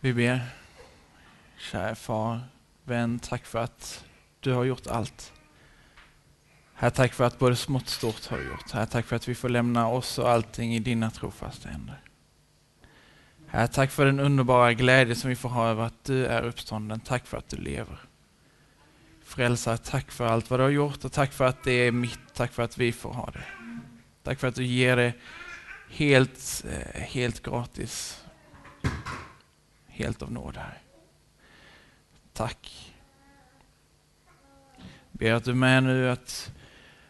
Vi ber. Kära far, vän, tack för att du har gjort allt. Herre, tack för att både smått och stort har du gjort. Herre, tack för att vi får lämna oss och allting i dina trofasta händer. Herre, tack för den underbara glädje som vi får ha över att du är uppstånden. Tack för att du lever. Frälsare, tack för allt vad du har gjort och tack för att det är mitt. Tack för att vi får ha det. Tack för att du ger det helt, eh, helt gratis. Helt av nåd, Herre. Tack. Ber att du är med nu, att,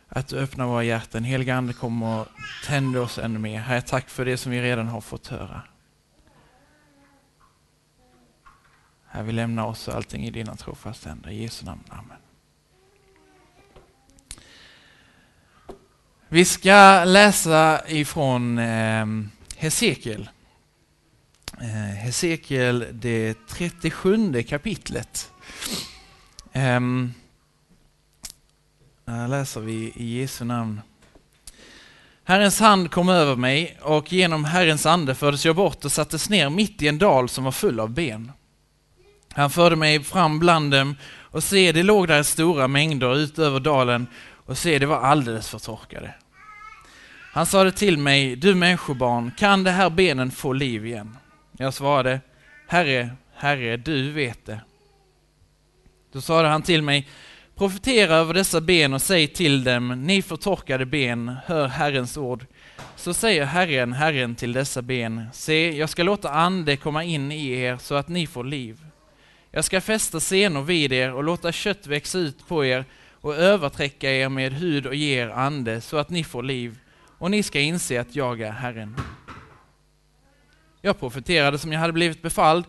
att du öppnar våra hjärtan. Heliga Ande kommer och tänder oss ännu mer. Herre, tack för det som vi redan har fått höra. Herre, vi lämnar oss och allting i dina trofasta händer. I Jesu namn. Amen. Vi ska läsa ifrån eh, Hesekiel. Eh, Hesekiel, det 37 kapitlet. Eh, här läser vi i Jesu namn. Herrens hand kom över mig och genom Herrens ande fördes jag bort och sattes ner mitt i en dal som var full av ben. Han förde mig fram bland dem och se, det låg där stora mängder utöver dalen och se, det var alldeles förtorkade. Han sade till mig, du människobarn, kan de här benen få liv igen? Jag svarade, Herre, Herre, du vet det. Då sade han till mig, profetera över dessa ben och säg till dem, ni förtorkade ben, hör Herrens ord. Så säger Herren, Herren till dessa ben, se, jag ska låta ande komma in i er så att ni får liv. Jag ska fästa senor vid er och låta kött växa ut på er och överträcka er med hud och ge er ande så att ni får liv och ni ska inse att jag är Herren. Jag profeterade som jag hade blivit befalld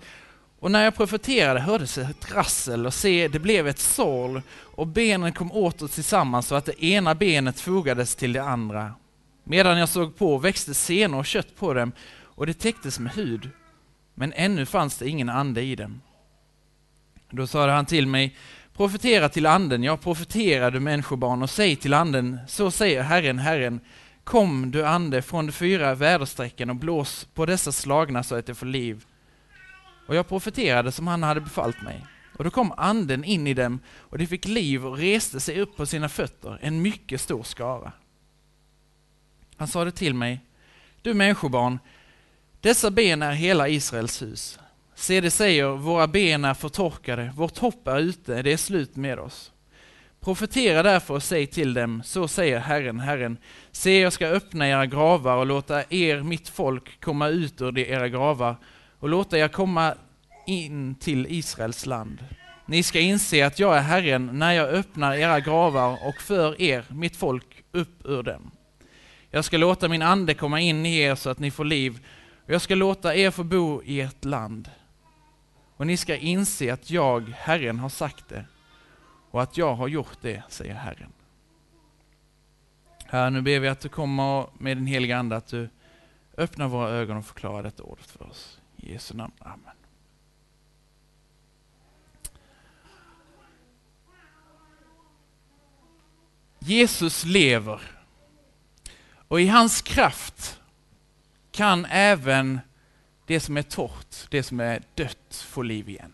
och när jag profeterade hördes ett rassel och se, det blev ett sål och benen kom åter tillsammans så att det ena benet fogades till det andra. Medan jag såg på växte senor och kött på dem och det täcktes med hud, men ännu fanns det ingen ande i dem. Då sade han till mig, profetera till anden, jag profeterade människobarn och säg till anden, så säger Herren, Herren, Kom du ande från de fyra väderstrecken och blås på dessa slagna så att de får liv. Och jag profeterade som han hade befallt mig. Och då kom anden in i dem och de fick liv och reste sig upp på sina fötter, en mycket stor skara. Han sade till mig, du människobarn, dessa ben är hela Israels hus. Se, det säger, våra ben är förtorkade, vårt hopp är ute, det är slut med oss. Profetera därför och säg till dem, så säger Herren, Herren, se jag ska öppna era gravar och låta er, mitt folk, komma ut ur era gravar och låta er komma in till Israels land. Ni ska inse att jag är Herren när jag öppnar era gravar och för er, mitt folk, upp ur dem. Jag ska låta min ande komma in i er så att ni får liv och jag ska låta er få bo i ert land. Och ni ska inse att jag, Herren, har sagt det och att jag har gjort det, säger Herren. Herre, nu ber vi att du kommer med din heliga Ande, att du öppnar våra ögon och förklarar detta ordet för oss. I Jesu namn. Amen. Jesus lever och i hans kraft kan även det som är torrt, det som är dött, få liv igen.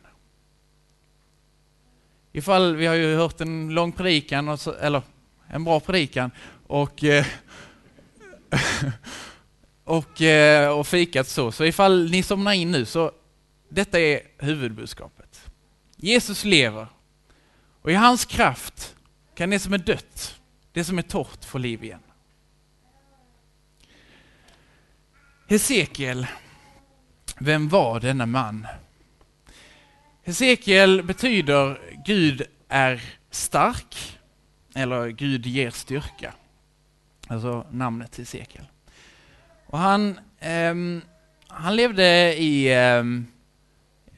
Ifall, vi har ju hört en lång predikan, så, eller en bra predikan, och, eh, och, eh, och fikat så. Så ifall ni somnar in nu, så detta är huvudbudskapet. Jesus lever, och i hans kraft kan det som är dött, det som är torrt, få liv igen. Hesekiel, vem var denna man? Hesekiel betyder Gud är stark, eller Gud ger styrka. Alltså namnet Hesekiel. Och han, eh, han levde i, eh,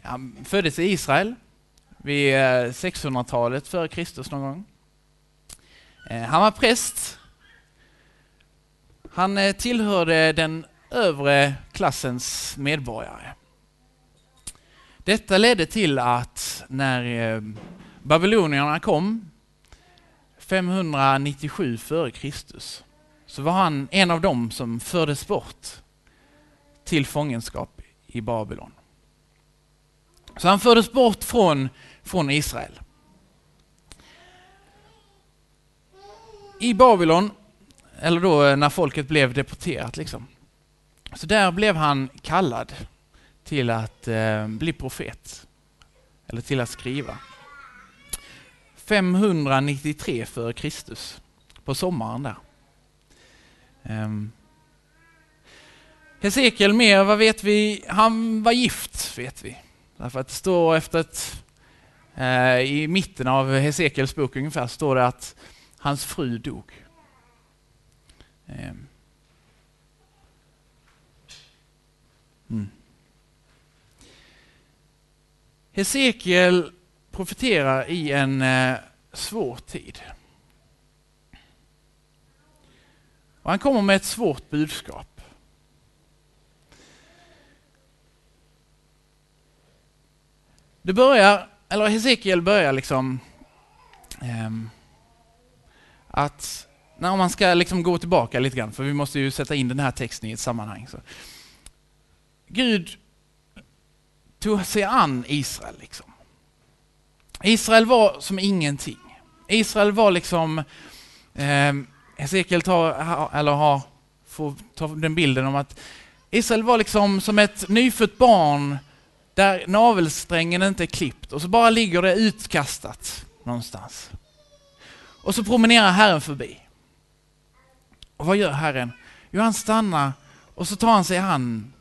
han föddes i Israel vid eh, 600-talet före Kristus någon gång. Eh, han var präst. Han eh, tillhörde den övre klassens medborgare. Detta ledde till att när eh, babylonierna kom 597 f.Kr. så var han en av dem som fördes bort till fångenskap i Babylon. Så han fördes bort från, från Israel. I Babylon, eller då när folket blev deporterat, liksom, så där blev han kallad till att eh, bli profet, eller till att skriva. 593 före Kristus, på sommaren där. Um, Hesekiel mer, vad vet vi? Han var gift, vet vi. Därför att det står efter ett, eh, i mitten av Hesekiels bok ungefär, står det att hans fru dog. Um. Hesekiel profeterar i en eh, svår tid. Och han kommer med ett svårt budskap. Det börjar, eller Hesekiel börjar liksom eh, att, när man ska liksom gå tillbaka lite grann, för vi måste ju sätta in den här texten i ett sammanhang. Så. Gud tog sig an Israel. Liksom. Israel var som ingenting. Israel var liksom, eh, Hesekiel tar, eller har, får ta den bilden om att Israel var liksom som ett nyfött barn där navelsträngen inte är klippt och så bara ligger det utkastat någonstans. Och så promenerar Herren förbi. Och vad gör Herren? Jo, han stannar och så tar han sig an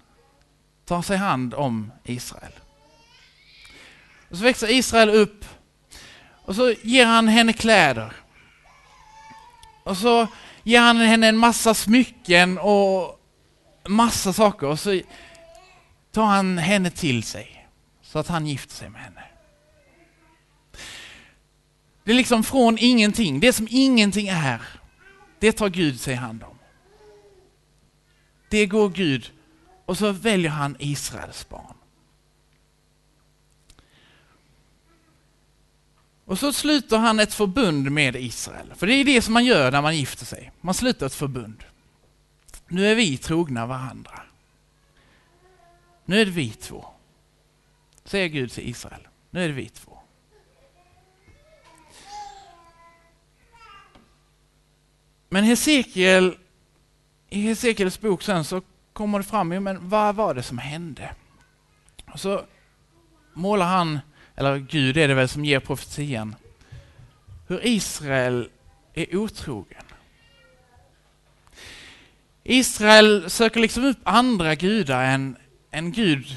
tar sig hand om Israel. Och så växer Israel upp och så ger han henne kläder. Och så ger han henne en massa smycken och massa saker och så tar han henne till sig så att han gifter sig med henne. Det är liksom från ingenting, det som ingenting är, det tar Gud sig hand om. Det går Gud och så väljer han Israels barn. Och så sluter han ett förbund med Israel. För det är det som man gör när man gifter sig. Man sluter ett förbund. Nu är vi trogna varandra. Nu är det vi två. Säger Gud till Israel. Nu är det vi två. Men Hesekiel, i Hesekiels bok sen så kommer det fram, men vad var det som hände? Och så målar han eller Gud är det väl som ger profetian, hur Israel är otrogen. Israel söker liksom upp andra gudar än, än Gud,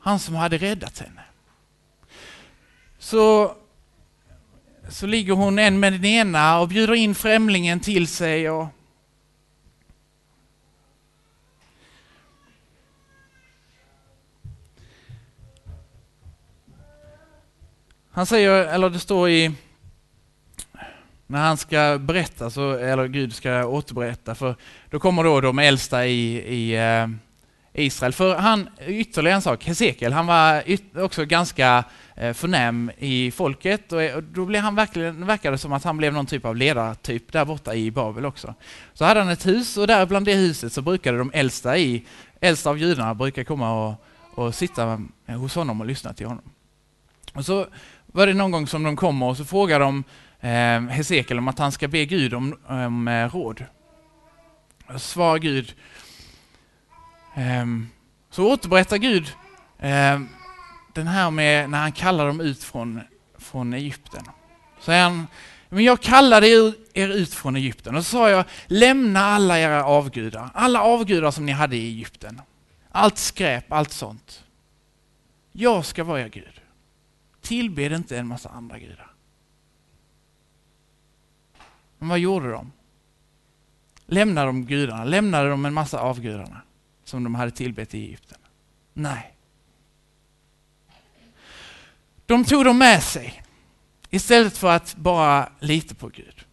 han som hade räddat henne. Så, så ligger hon en med den ena och bjuder in främlingen till sig och Han säger, eller det står i, när han ska berätta, så, eller Gud ska återberätta, för då kommer då de äldsta i, i eh, Israel. För han, ytterligare en sak, Hesekiel, han var också ganska eh, förnäm i folket eh, och då blev han verkligen, verkade som att han blev någon typ av ledartyp där borta i Babel också. Så hade han ett hus och där bland det huset så brukade de äldsta, i, äldsta av judarna brukar komma och, och sitta hos honom och lyssna till honom. Och så var det någon gång som de kommer och så frågar de eh, Hesekiel om att han ska be Gud om, om eh, råd. Och svarar Gud, eh, så återberättar Gud eh, den här med när han kallar dem ut från, från Egypten. Så säger han, men jag kallade er ut från Egypten och så sa jag, lämna alla era avgudar, alla avgudar som ni hade i Egypten. Allt skräp, allt sånt. Jag ska vara er Gud. Tillbed inte en massa andra gudar. Men vad gjorde de? Lämnade de gudarna? Lämnade de en massa avgudarna som de hade tillbett i Egypten? Nej. De tog dem med sig istället för att bara lita på Gud.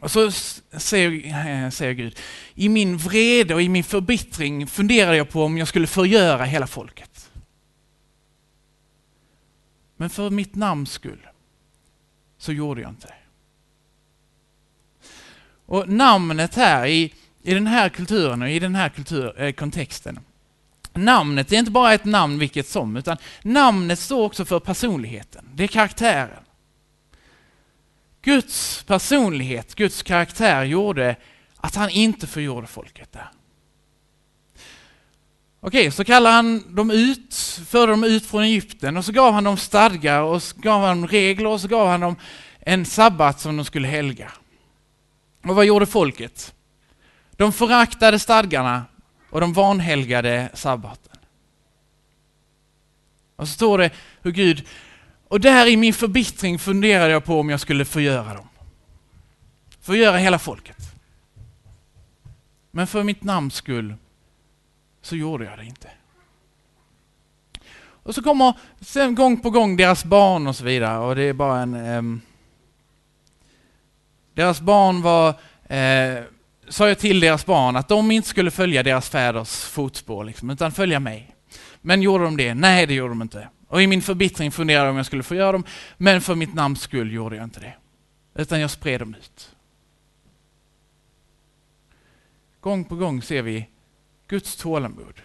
Och så säger, eh, säger Gud, i min vrede och i min förbittring funderade jag på om jag skulle förgöra hela folket. Men för mitt namns skull så gjorde jag inte det. Och namnet här i, i den här kulturen och i den här kultur, eh, kontexten, namnet är inte bara ett namn vilket som, utan namnet står också för personligheten. Det är karaktären. Guds personlighet, Guds karaktär gjorde att han inte förgjorde folket där. Okej, så kallade han dem ut, förde dem ut från Egypten och så gav han dem stadgar och så gav han dem regler och så gav han dem en sabbat som de skulle helga. Och vad gjorde folket? De föraktade stadgarna och de vanhelgade sabbaten. Och så står det hur Gud, och där i min förbittring funderade jag på om jag skulle förgöra dem. Förgöra hela folket. Men för mitt namns skull så gjorde jag det inte. Och så kommer sen gång på gång deras barn och så vidare och det är bara en... Um, deras barn var... Uh, sa jag till deras barn att de inte skulle följa deras fäders fotspår liksom, utan följa mig. Men gjorde de det? Nej, det gjorde de inte. Och i min förbittring funderade jag om jag skulle få göra dem, men för mitt namns skull gjorde jag inte det. Utan jag spred dem ut. Gång på gång ser vi Guds tålamod.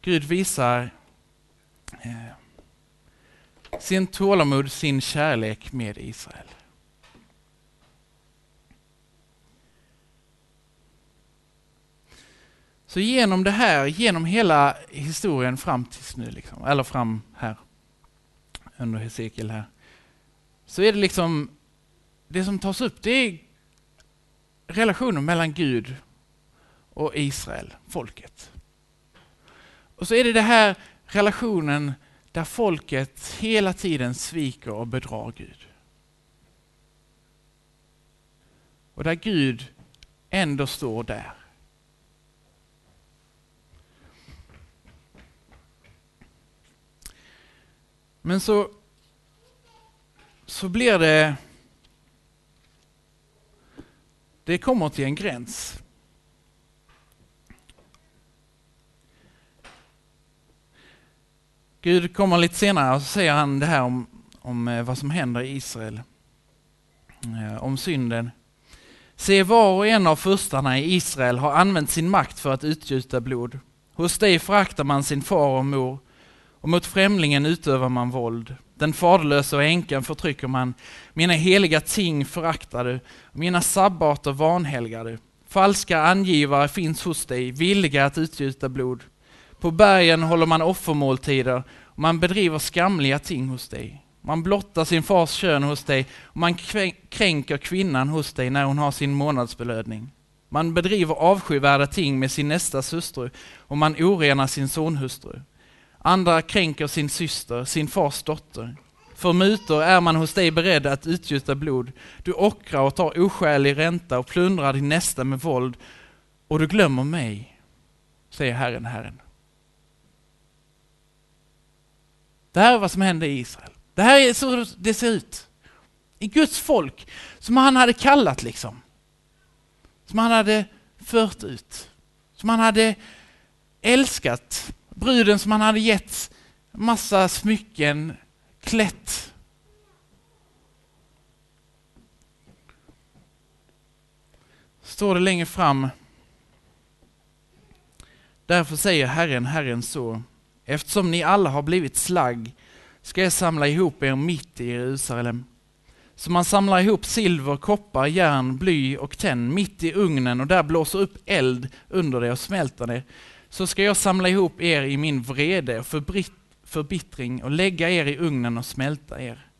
Gud visar eh, sin tålamod, sin kärlek med Israel. Så genom det här, genom hela historien fram tills nu, liksom, eller fram här, under Hesekiel här, så är det liksom, det som tas upp, det är relationen mellan Gud och Israel, folket. Och så är det den här relationen där folket hela tiden sviker och bedrar Gud. Och där Gud ändå står där. Men så, så blir det det kommer till en gräns. Gud kommer lite senare och så säger han det här om, om eh, vad som händer i Israel. Eh, om synden. Se var och en av furstarna i Israel har använt sin makt för att utgjuta blod. Hos dig föraktar man sin far och mor och mot främlingen utövar man våld. Den faderlösa och änkan förtrycker man. Mina heliga ting föraktar du. Mina sabbater vanhelgar du. Falska angivare finns hos dig, villiga att utgjuta blod. På bergen håller man offermåltider och man bedriver skamliga ting hos dig. Man blottar sin fars kön hos dig och man kränker kvinnan hos dig när hon har sin månadsbelöning. Man bedriver avskyvärda ting med sin nästas hustru och man orenar sin sonhustru. Andra kränker sin syster, sin fars dotter. För mutor är man hos dig beredd att utgjuta blod. Du ockrar och tar oskälig ränta och plundrar din nästa med våld. Och du glömmer mig, säger Herren, Herren. Det här är vad som hände i Israel. Det här är så det ser ut. I Guds folk, som han hade kallat liksom. Som han hade fört ut. Som han hade älskat bruden som han hade gett massa smycken, klätt. Står det längre fram. Därför säger Herren, Herren så. Eftersom ni alla har blivit slagg ska jag samla ihop er mitt i Jerusalem. Så man samlar ihop silver, koppar, järn, bly och tenn mitt i ugnen och där blåser upp eld under det och smälter det så ska jag samla ihop er i min vrede och förbittring och lägga er i ugnen och smälta er.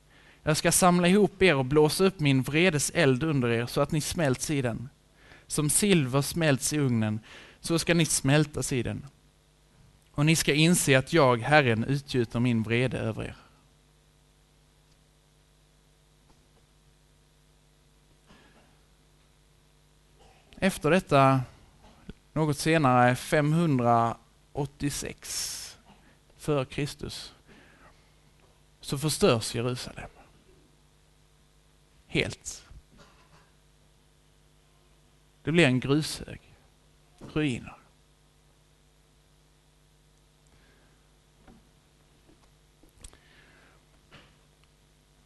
Jag ska samla ihop er och blåsa upp min vredes eld under er så att ni smälts i den. Som silver smälts i ugnen, så ska ni smältas i den. Och ni ska inse att jag, Herren, utgjuter min vrede över er. Efter detta något senare 586 för Kristus så förstörs Jerusalem. Helt. Det blir en grushög. Ruiner.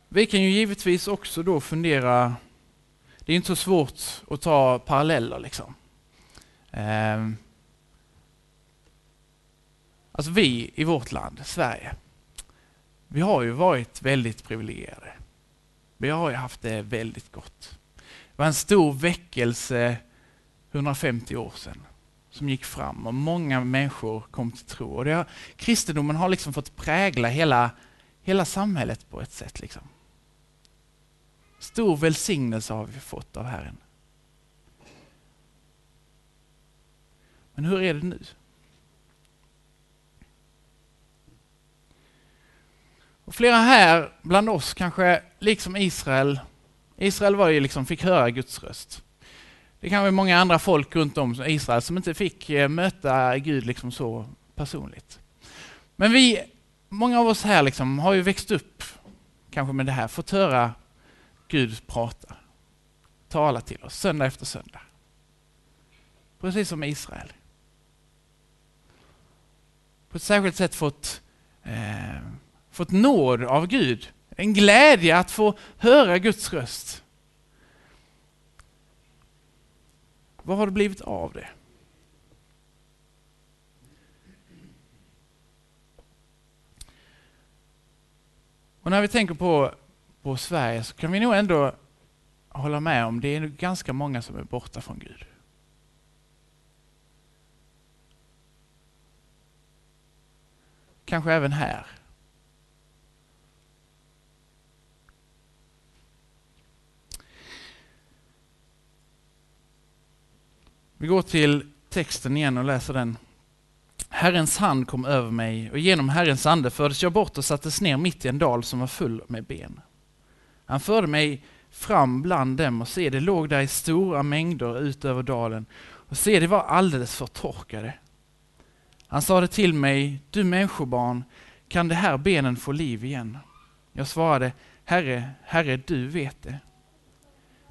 Vi kan ju givetvis också då fundera, det är inte så svårt att ta paralleller liksom. Eh, alltså vi i vårt land, Sverige, vi har ju varit väldigt privilegierade. Vi har ju haft det väldigt gott. Det var en stor väckelse 150 år sedan som gick fram och många människor kom till tro. Och det har, kristendomen har liksom fått prägla hela, hela samhället på ett sätt. Liksom. Stor välsignelse har vi fått av Herren. Men hur är det nu? Och flera här bland oss kanske, liksom Israel, Israel var ju liksom, fick höra Guds röst. Det kan vara många andra folk runt om Israel som inte fick eh, möta Gud liksom så personligt. Men vi, många av oss här liksom har ju växt upp kanske med det här, fått höra Gud prata, tala till oss söndag efter söndag. Precis som Israel. På ett särskilt sätt fått, eh, fått nåd av Gud. En glädje att få höra Guds röst. Vad har det blivit av det? Och när vi tänker på, på Sverige så kan vi nog ändå hålla med om det är ganska många som är borta från Gud. Kanske även här. Vi går till texten igen och läser den. Herrens hand kom över mig och genom Herrens ande fördes jag bort och sattes ner mitt i en dal som var full med ben. Han förde mig fram bland dem och se, det låg där i stora mängder ut över dalen och se, det var alldeles förtorkade. Han sade till mig, du människobarn, kan de här benen få liv igen? Jag svarade, Herre, Herre, du vet det.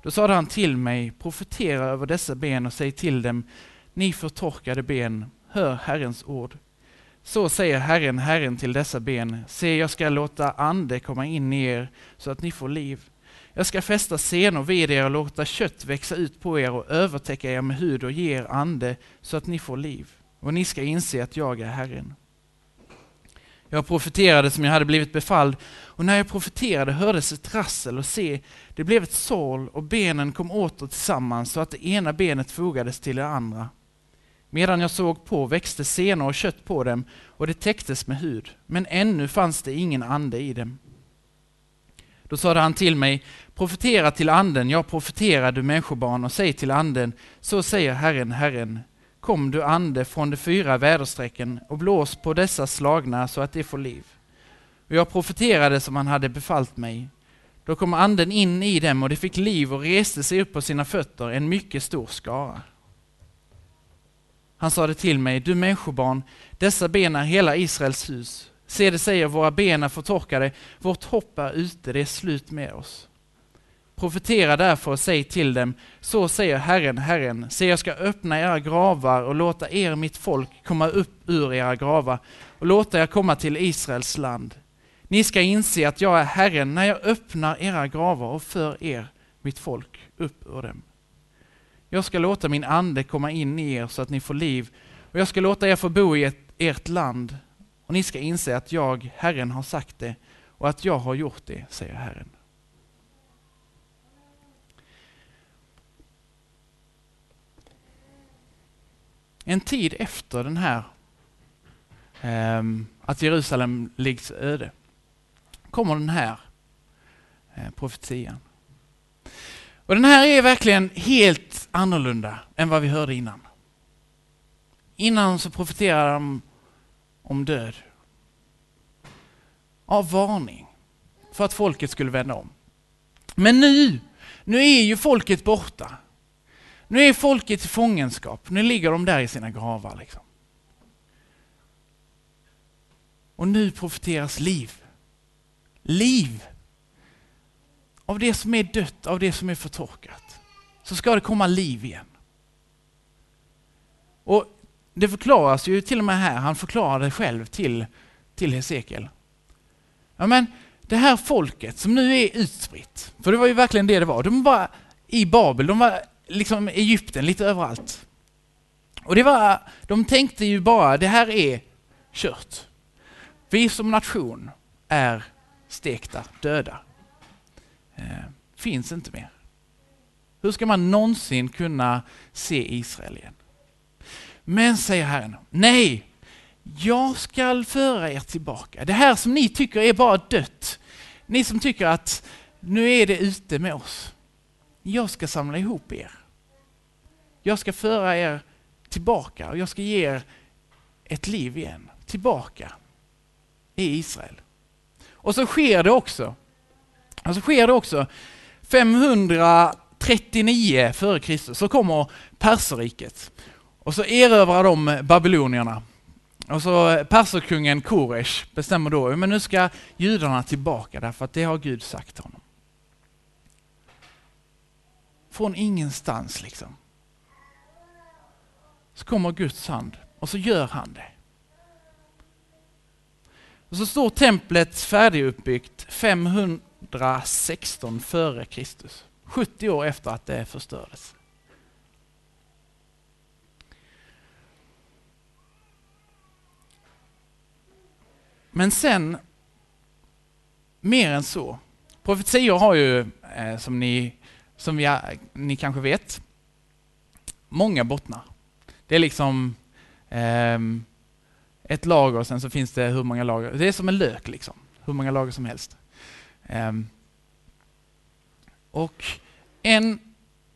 Då sade han till mig, profetera över dessa ben och säg till dem, ni förtorkade ben, hör Herrens ord. Så säger Herren, Herren till dessa ben, se jag ska låta ande komma in i er så att ni får liv. Jag ska fästa senor vid er och låta kött växa ut på er och övertäcka er med hud och ge er ande så att ni får liv. Och ni ska inse att jag är Herren. Jag profeterade som jag hade blivit befalld och när jag profeterade hördes ett rassel och se, det blev ett sål och benen kom åter tillsammans så att det ena benet fogades till det andra. Medan jag såg på växte senor och kött på dem och det täcktes med hud, men ännu fanns det ingen ande i dem. Då sade han till mig, profetera till anden, jag profeterar du människobarn och säg till anden, så säger Herren, Herren, Kom du ande från de fyra väderstrecken och blås på dessa slagna så att de får liv. Och jag profeterade som han hade befallt mig. Då kom anden in i dem och de fick liv och reste sig upp på sina fötter, en mycket stor skara. Han sade till mig, du människobarn, dessa ben är hela Israels hus. Se, det säger, våra ben är förtorkade, vårt hopp är ute, det är slut med oss. Profetera därför och säg till dem, så säger Herren, Herren, se jag ska öppna era gravar och låta er, mitt folk, komma upp ur era gravar och låta er komma till Israels land. Ni ska inse att jag är Herren när jag öppnar era gravar och för er, mitt folk, upp ur dem. Jag ska låta min ande komma in i er så att ni får liv och jag ska låta er få bo i ett, ert land och ni ska inse att jag, Herren, har sagt det och att jag har gjort det, säger Herren. En tid efter den här ehm, att Jerusalem liggs öde kommer den här eh, profetian. Och den här är verkligen helt annorlunda än vad vi hörde innan. Innan så profeterade de om död. Av varning. För att folket skulle vända om. Men nu, nu är ju folket borta. Nu är folket i fångenskap. Nu ligger de där i sina gravar. Liksom. Och nu profeteras liv. Liv! Av det som är dött, av det som är förtorkat. Så ska det komma liv igen. Och Det förklaras ju till och med här, han förklarar det själv till, till Hesekiel. Ja, men det här folket som nu är utspritt, för det var ju verkligen det det var. De var i Babel, de var liksom Egypten, lite överallt. Och det var, de tänkte ju bara, det här är kört. Vi som nation är stekta, döda. Eh, finns inte mer. Hur ska man någonsin kunna se Israel igen? Men, säger Herren, nej, jag skall föra er tillbaka. Det här som ni tycker är bara dött, ni som tycker att nu är det ute med oss. Jag ska samla ihop er. Jag ska föra er tillbaka och jag ska ge er ett liv igen, tillbaka i Israel. Och så sker det också. Och så sker det också 539 före Kristus så kommer perserriket och så erövrar de babylonierna. Och så perserkungen Koresh bestämmer då, men nu ska judarna tillbaka därför att det har Gud sagt till honom. Från ingenstans liksom. Så kommer Guds hand och så gör han det. Och så står templet färdiguppbyggt 516 före Kristus. 70 år efter att det förstördes. Men sen, mer än så. Profetior har ju, eh, som, ni, som vi, ni kanske vet, många bottnar. Det är liksom eh, ett lager och sen så finns det hur många lager. Det är som en lök, liksom. hur många lager som helst. Eh, och en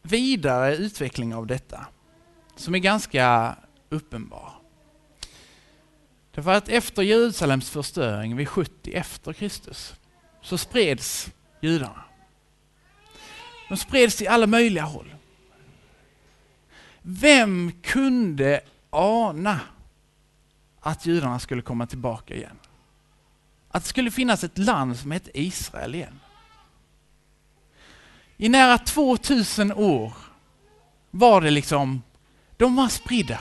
vidare utveckling av detta, som är ganska uppenbar, Därför att efter Jerusalems förstöring vid 70 efter Kristus så spreds judarna. De spreds till alla möjliga håll. Vem kunde ana att judarna skulle komma tillbaka igen? Att det skulle finnas ett land som hette Israel igen. I nära 2000 år var det liksom, de var spridda.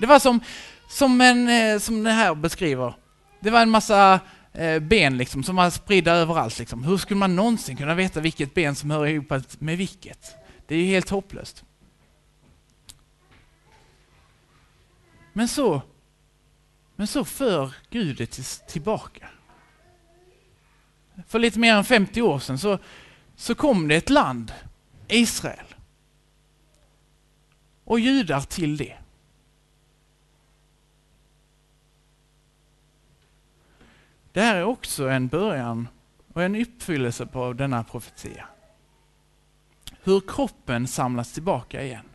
Det var som som, en, eh, som det här beskriver. Det var en massa eh, ben liksom, som var spridda överallt. Liksom. Hur skulle man någonsin kunna veta vilket ben som hör ihop med vilket? Det är ju helt hopplöst. Men så, men så för Gud det tillbaka. För lite mer än 50 år sedan så, så kom det ett land, Israel, och judar till det. Det här är också en början och en uppfyllelse på denna profetia. Hur kroppen samlas tillbaka igen.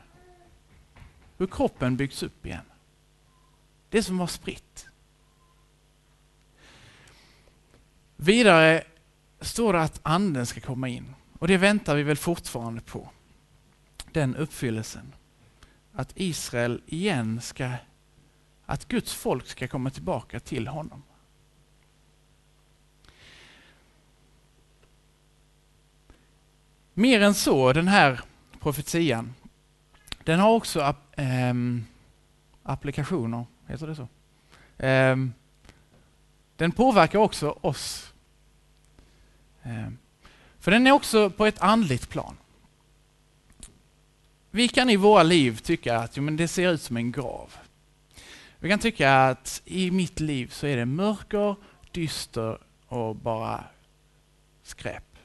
Hur kroppen byggs upp igen. Det som var spritt. Vidare står det att anden ska komma in och det väntar vi väl fortfarande på. Den uppfyllelsen. Att Israel igen ska, att Guds folk ska komma tillbaka till honom. Mer än så, den här profetian, den har också eh, applikationer, heter det så? Um, den påverkar också oss. Um, för den är också på ett andligt plan. Vi kan i våra liv tycka att jo, men det ser ut som en grav. Vi kan tycka att i mitt liv så är det mörker, dyster och bara skräp.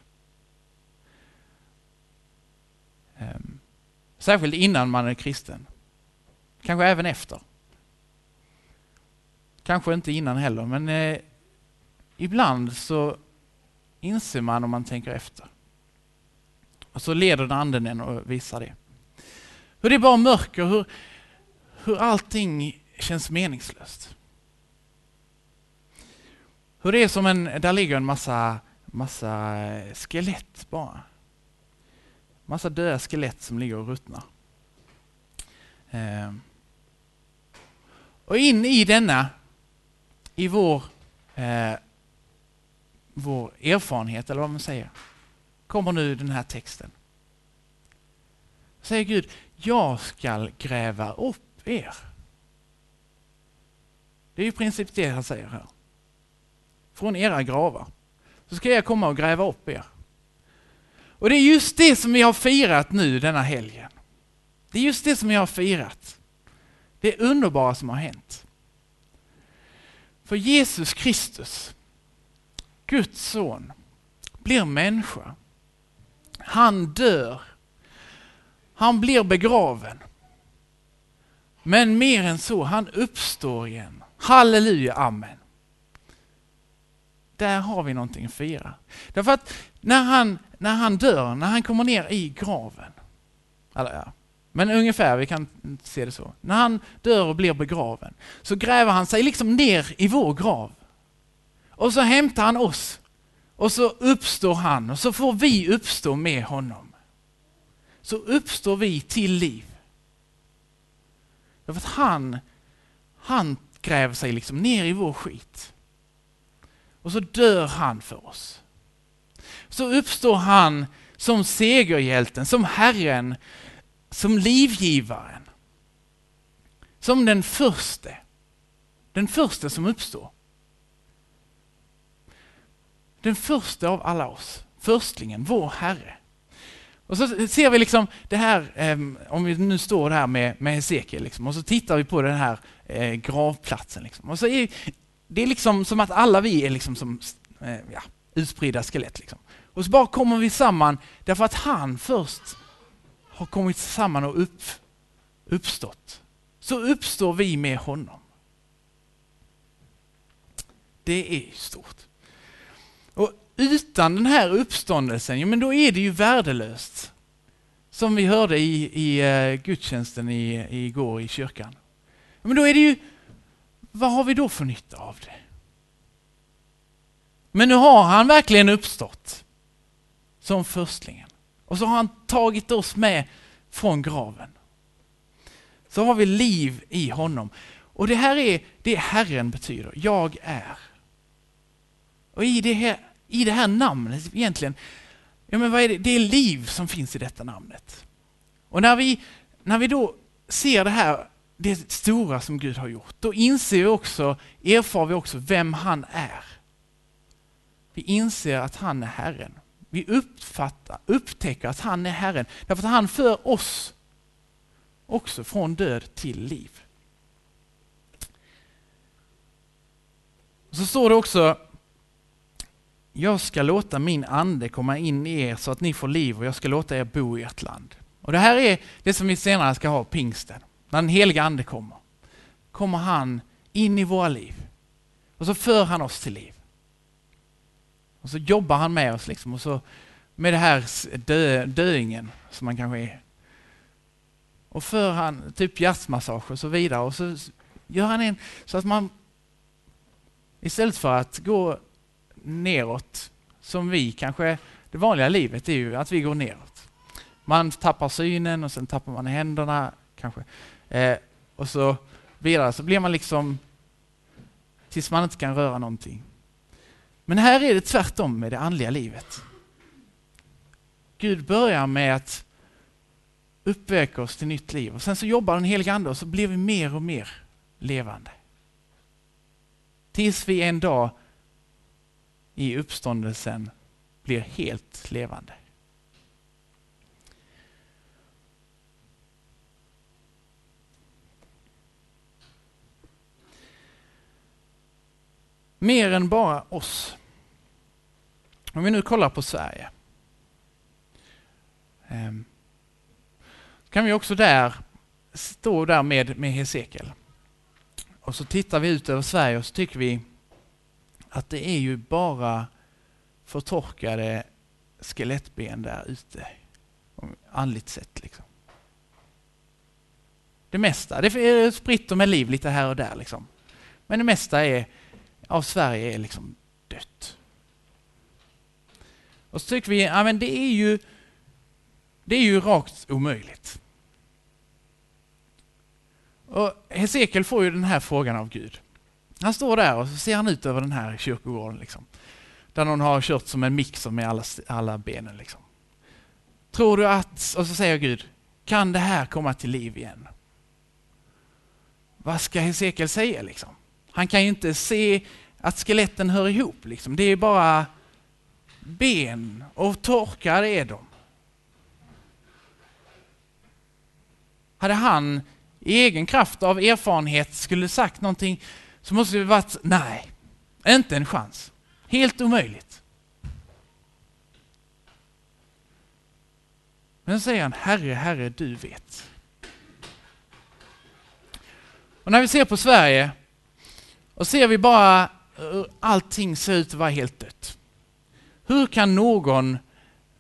Um, särskilt innan man är kristen. Kanske även efter. Kanske inte innan heller, men eh, ibland så inser man om man tänker efter. Och så leder anden en och visar det. Hur det är bara mörker, hur, hur allting känns meningslöst. Hur det är som en, där ligger en massa, massa eh, skelett bara. Massa döda skelett som ligger och ruttnar. Eh. Och in i denna, i vår, eh, vår erfarenhet, eller vad man säger, kommer nu den här texten. Säger Gud, jag skall gräva upp er. Det är i princip det han säger här. Från era gravar så ska jag komma och gräva upp er. Och det är just det som vi har firat nu denna helgen. Det är just det som vi har firat. Det underbara som har hänt. För Jesus Kristus, Guds son, blir människa. Han dör. Han blir begraven. Men mer än så, han uppstår igen. Halleluja, amen. Där har vi någonting att fira. Därför att när han, när han dör, när han kommer ner i graven, eller ja, men ungefär, vi kan se det så. När han dör och blir begraven så gräver han sig liksom ner i vår grav. Och så hämtar han oss. Och så uppstår han och så får vi uppstå med honom. Så uppstår vi till liv. Därför att han, han gräver sig liksom ner i vår skit. Och så dör han för oss. Så uppstår han som segerhjälten, som Herren, som livgivaren. Som den första. Den första som uppstår. Den första av alla oss. Förstlingen, vår Herre. Och så ser vi liksom det här, ehm, om vi nu står här med, med Hesekiel, liksom, och så tittar vi på den här eh, gravplatsen. Liksom. Och så är det är liksom som att alla vi är liksom som eh, ja, utspridda skelett. Liksom. Och så bara kommer vi samman därför att han först har kommit samman och upp, uppstått. Så uppstår vi med honom. Det är stort. Och utan den här uppståndelsen, ja, men då är det ju värdelöst. Som vi hörde i, i uh, gudstjänsten i, igår i kyrkan. Ja, men då är det ju, vad har vi då för nytta av det? Men nu har han verkligen uppstått som förstlingen. Och så har han tagit oss med från graven. Så har vi liv i honom. Och det här är det Herren betyder. Jag är. Och i det här, i det här namnet egentligen, ja men vad är det? Det är liv som finns i detta namnet. Och när vi, när vi då ser det här, det stora som Gud har gjort, då inser vi också, erfar vi också vem han är. Vi inser att han är Herren. Vi uppfattar, upptäcker att han är Herren, därför att han för oss också från död till liv. Så står det också jag ska låta min ande komma in i er så att ni får liv och jag ska låta er bo i ert land. Och Det här är det som vi senare ska ha pingsten. När den heliga ande kommer, kommer han in i våra liv och så för han oss till liv. Och så jobbar han med oss liksom och så med det här dö, döingen som man kanske är. Och för han typ hjärtmassage och så vidare och så gör han en så att man istället för att gå neråt som vi kanske, det vanliga livet är ju att vi går neråt. Man tappar synen och sen tappar man händerna kanske. Eh, och så vidare så blir man liksom tills man inte kan röra någonting. Men här är det tvärtom med det andliga livet. Gud börjar med att uppväcka oss till nytt liv och sen så jobbar den helige Ande och så blir vi mer och mer levande. Tills vi en dag i uppståndelsen blir helt levande. Mer än bara oss. Om vi nu kollar på Sverige. Ehm, kan vi också där stå där med, med Hesekiel. Och så tittar vi ut över Sverige och så tycker vi att det är ju bara förtorkade skelettben där ute. Andligt sett liksom. Det mesta, det är spritt och med liv lite här och där liksom. Men det mesta är, av Sverige är liksom dött. Och så tycker vi, ja men det är ju, det är ju rakt omöjligt. Och Hesekiel får ju den här frågan av Gud. Han står där och så ser han ut över den här kyrkogården. Liksom, där någon har kört som en mixer med alla, alla benen. Liksom. Tror du att, och så säger Gud, kan det här komma till liv igen? Vad ska Hesekiel säga liksom? Han kan ju inte se att skeletten hör ihop. Liksom. Det är bara ben och torkar är de. Hade han i egen kraft av erfarenhet skulle sagt någonting så måste det varit nej, inte en chans. Helt omöjligt. Men så säger han, Herre, Herre, du vet. Och när vi ser på Sverige och ser vi bara hur allting ser ut att vara helt dött. Hur kan någon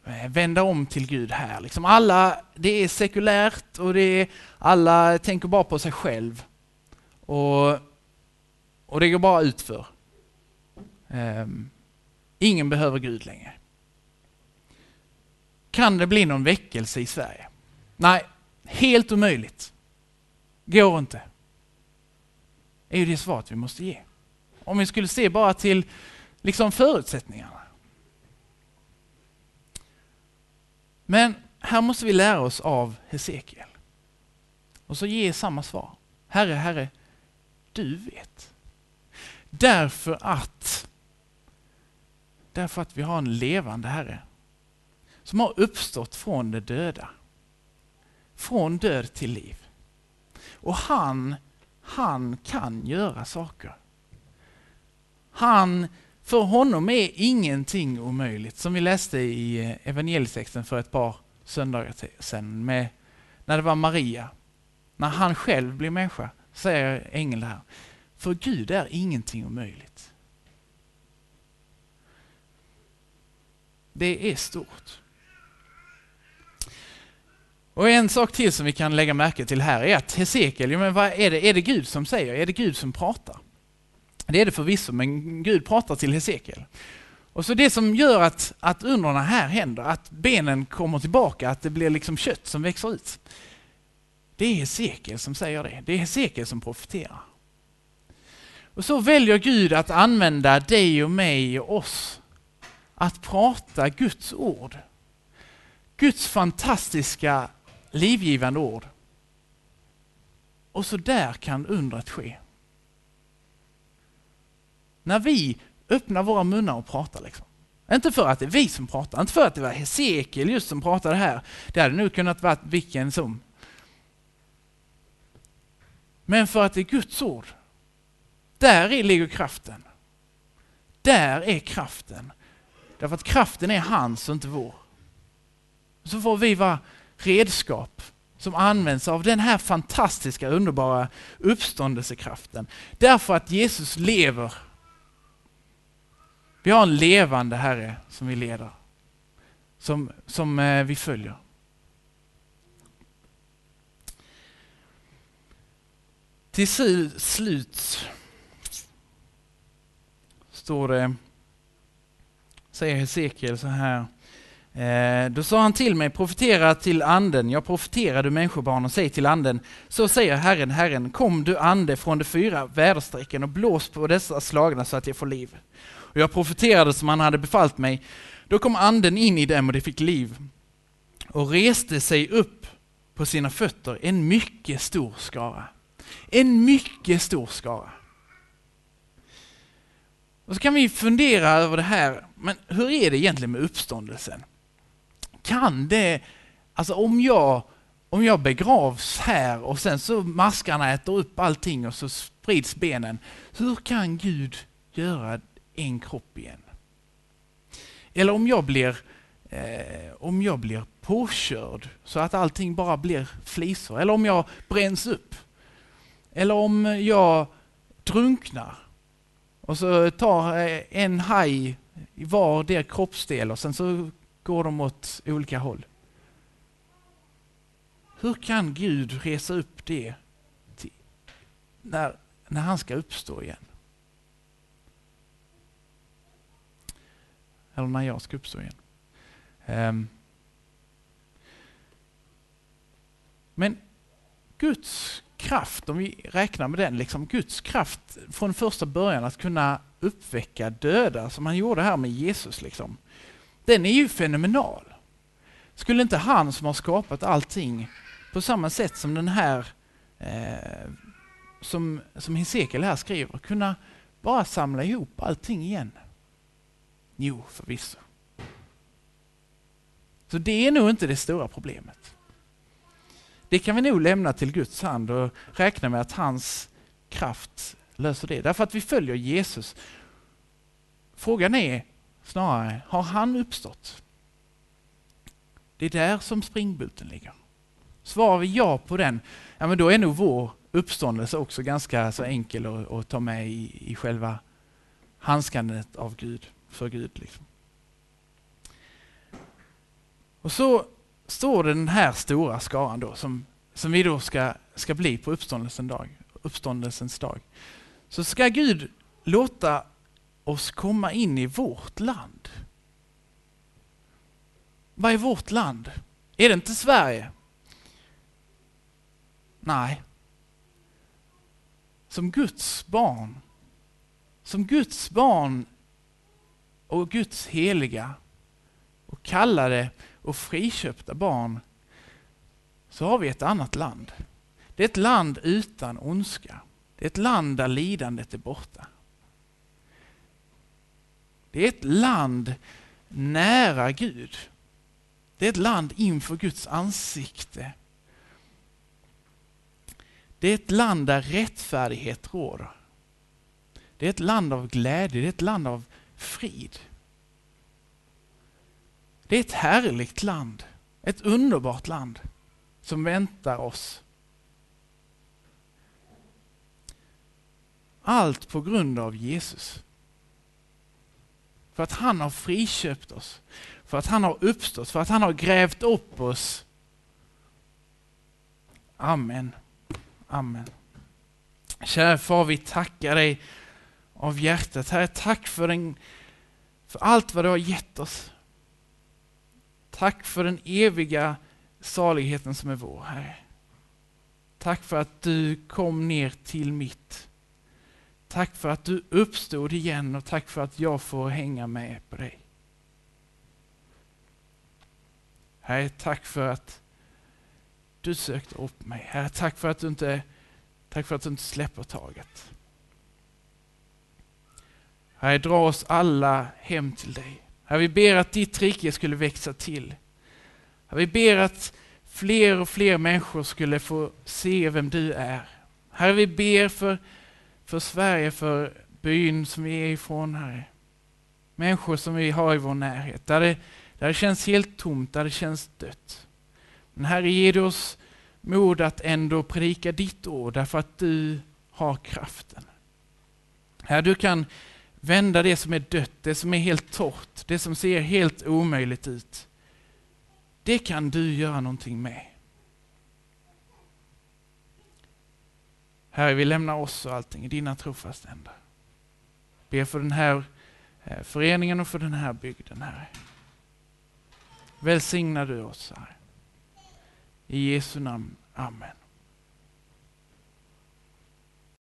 eh, vända om till Gud här? Liksom alla, det är sekulärt och det är, alla tänker bara på sig själv. Och, och det går bara utför. Um, ehm, ingen behöver Gud längre. Kan det bli någon väckelse i Sverige? Nej, helt omöjligt. Går inte. Är ju det svaret vi måste ge. Om vi skulle se bara till liksom förutsättningarna. Men här måste vi lära oss av Hesekiel. Och så ge samma svar. Herre, Herre, du vet. Därför att, därför att vi har en levande Herre som har uppstått från de döda. Från död till liv. Och han, han kan göra saker. Han, för honom är ingenting omöjligt. Som vi läste i eh, evangelietexten för ett par söndagar sedan med, när det var Maria. När han själv blir människa, säger ängeln här. För Gud är ingenting omöjligt. Det är stort. Och en sak till som vi kan lägga märke till här är att Hesekiel, men vad är det, är det Gud som säger? Är det Gud som pratar? Det är det förvisso, men Gud pratar till Hesekiel. Och så det som gör att, att underna här händer, att benen kommer tillbaka, att det blir liksom kött som växer ut. Det är Hesekiel som säger det. Det är Hesekiel som profeterar. Och så väljer Gud att använda dig och mig och oss att prata Guds ord. Guds fantastiska livgivande ord. Och så där kan undret ske. När vi öppnar våra munnar och pratar. Liksom. Inte för att det är vi som pratar, inte för att det var Hesekiel just som pratade här. Det hade nog kunnat vara vilken som. Men för att det är Guds ord. Där i ligger kraften. Där är kraften. Därför att kraften är hans och inte vår. Så får vi vara redskap som används av den här fantastiska, underbara uppståndelsekraften. Därför att Jesus lever. Vi har en levande Herre som vi leder, som, som eh, vi följer. Till slut står det, säger Hesekiel så här, Eh, då sa han till mig, profetera till anden. Jag profeterar du människobarn och säg till anden, så säger Herren, Herren, kom du ande från de fyra väderstrecken och blås på dessa slagna så att jag får liv. Och jag profeterade som han hade befallt mig. Då kom anden in i dem och de fick liv och reste sig upp på sina fötter en mycket stor skara. En mycket stor skara. Och så kan vi fundera över det här, men hur är det egentligen med uppståndelsen? Kan det, alltså om jag, om jag begravs här och sen så maskarna äter upp allting och så sprids benen. Hur kan Gud göra en kropp igen? Eller om jag blir, eh, om jag blir påkörd så att allting bara blir flisor. Eller om jag bränns upp. Eller om jag drunknar och så tar en haj i var kroppsdel och sen så går de åt olika håll. Hur kan Gud resa upp det till, när, när han ska uppstå igen? Eller när jag ska uppstå igen. Um, men Guds kraft, om vi räknar med den, liksom Guds kraft från första början att kunna uppväcka döda, som han gjorde här med Jesus. Liksom den är ju fenomenal. Skulle inte han som har skapat allting på samma sätt som den här eh, som, som Hesekiel här skriver, kunna bara samla ihop allting igen? Jo, förvisso. Så det är nog inte det stora problemet. det kan vi nog lämna till Guds hand och räkna med att hans kraft löser det. Därför att vi följer Jesus. Frågan är snarare, har han uppstått? Det är där som springbulten ligger. Svarar vi ja på den, ja men då är nog vår uppståndelse också ganska så enkel att, att ta med i, i själva handskandet av Gud, för Gud. Liksom. Och så står det den här stora skaran då som, som vi då ska, ska bli på uppståndelsens dag, uppståndelsens dag. Så ska Gud låta oss komma in i vårt land. Vad är vårt land? Är det inte Sverige? Nej. Som Guds barn, som Guds barn och Guds heliga och kallade och friköpta barn så har vi ett annat land. Det är ett land utan ondska. Det är ett land där lidandet är borta. Det är ett land nära Gud. Det är ett land inför Guds ansikte. Det är ett land där rättfärdighet råder. Det är ett land av glädje, det är ett land av frid. Det är ett härligt land, ett underbart land som väntar oss. Allt på grund av Jesus. För att han har friköpt oss, för att han har uppstått, för att han har grävt upp oss. Amen. Amen. Kära far, vi tackar dig av hjärtat. Herre, tack för, den, för allt vad du har gett oss. Tack för den eviga saligheten som är vår, Herre. Tack för att du kom ner till mitt. Tack för att du uppstod igen och tack för att jag får hänga med på dig. Herre, tack för att du sökte upp mig. Herre, tack för att du inte, tack för att du inte släpper taget. Herre, dra oss alla hem till dig. Herre, vi ber att ditt rike skulle växa till. Herre, vi ber att fler och fler människor skulle få se vem du är. Herre, vi ber för, för Sverige, för byn som vi är ifrån, Herre. Människor som vi har i vår närhet, där det, där det känns helt tomt, där det känns dött. Men Herre, ge du oss mod att ändå predika ditt ord, därför att du har kraften. Herre, du kan vända det som är dött, det som är helt torrt, det som ser helt omöjligt ut. Det kan du göra någonting med. Herre, vi lämnar oss och allting i dina trofasta händer. Be för den här eh, föreningen och för den här bygden, Herre. Välsigna du oss, Herre. I Jesu namn. Amen.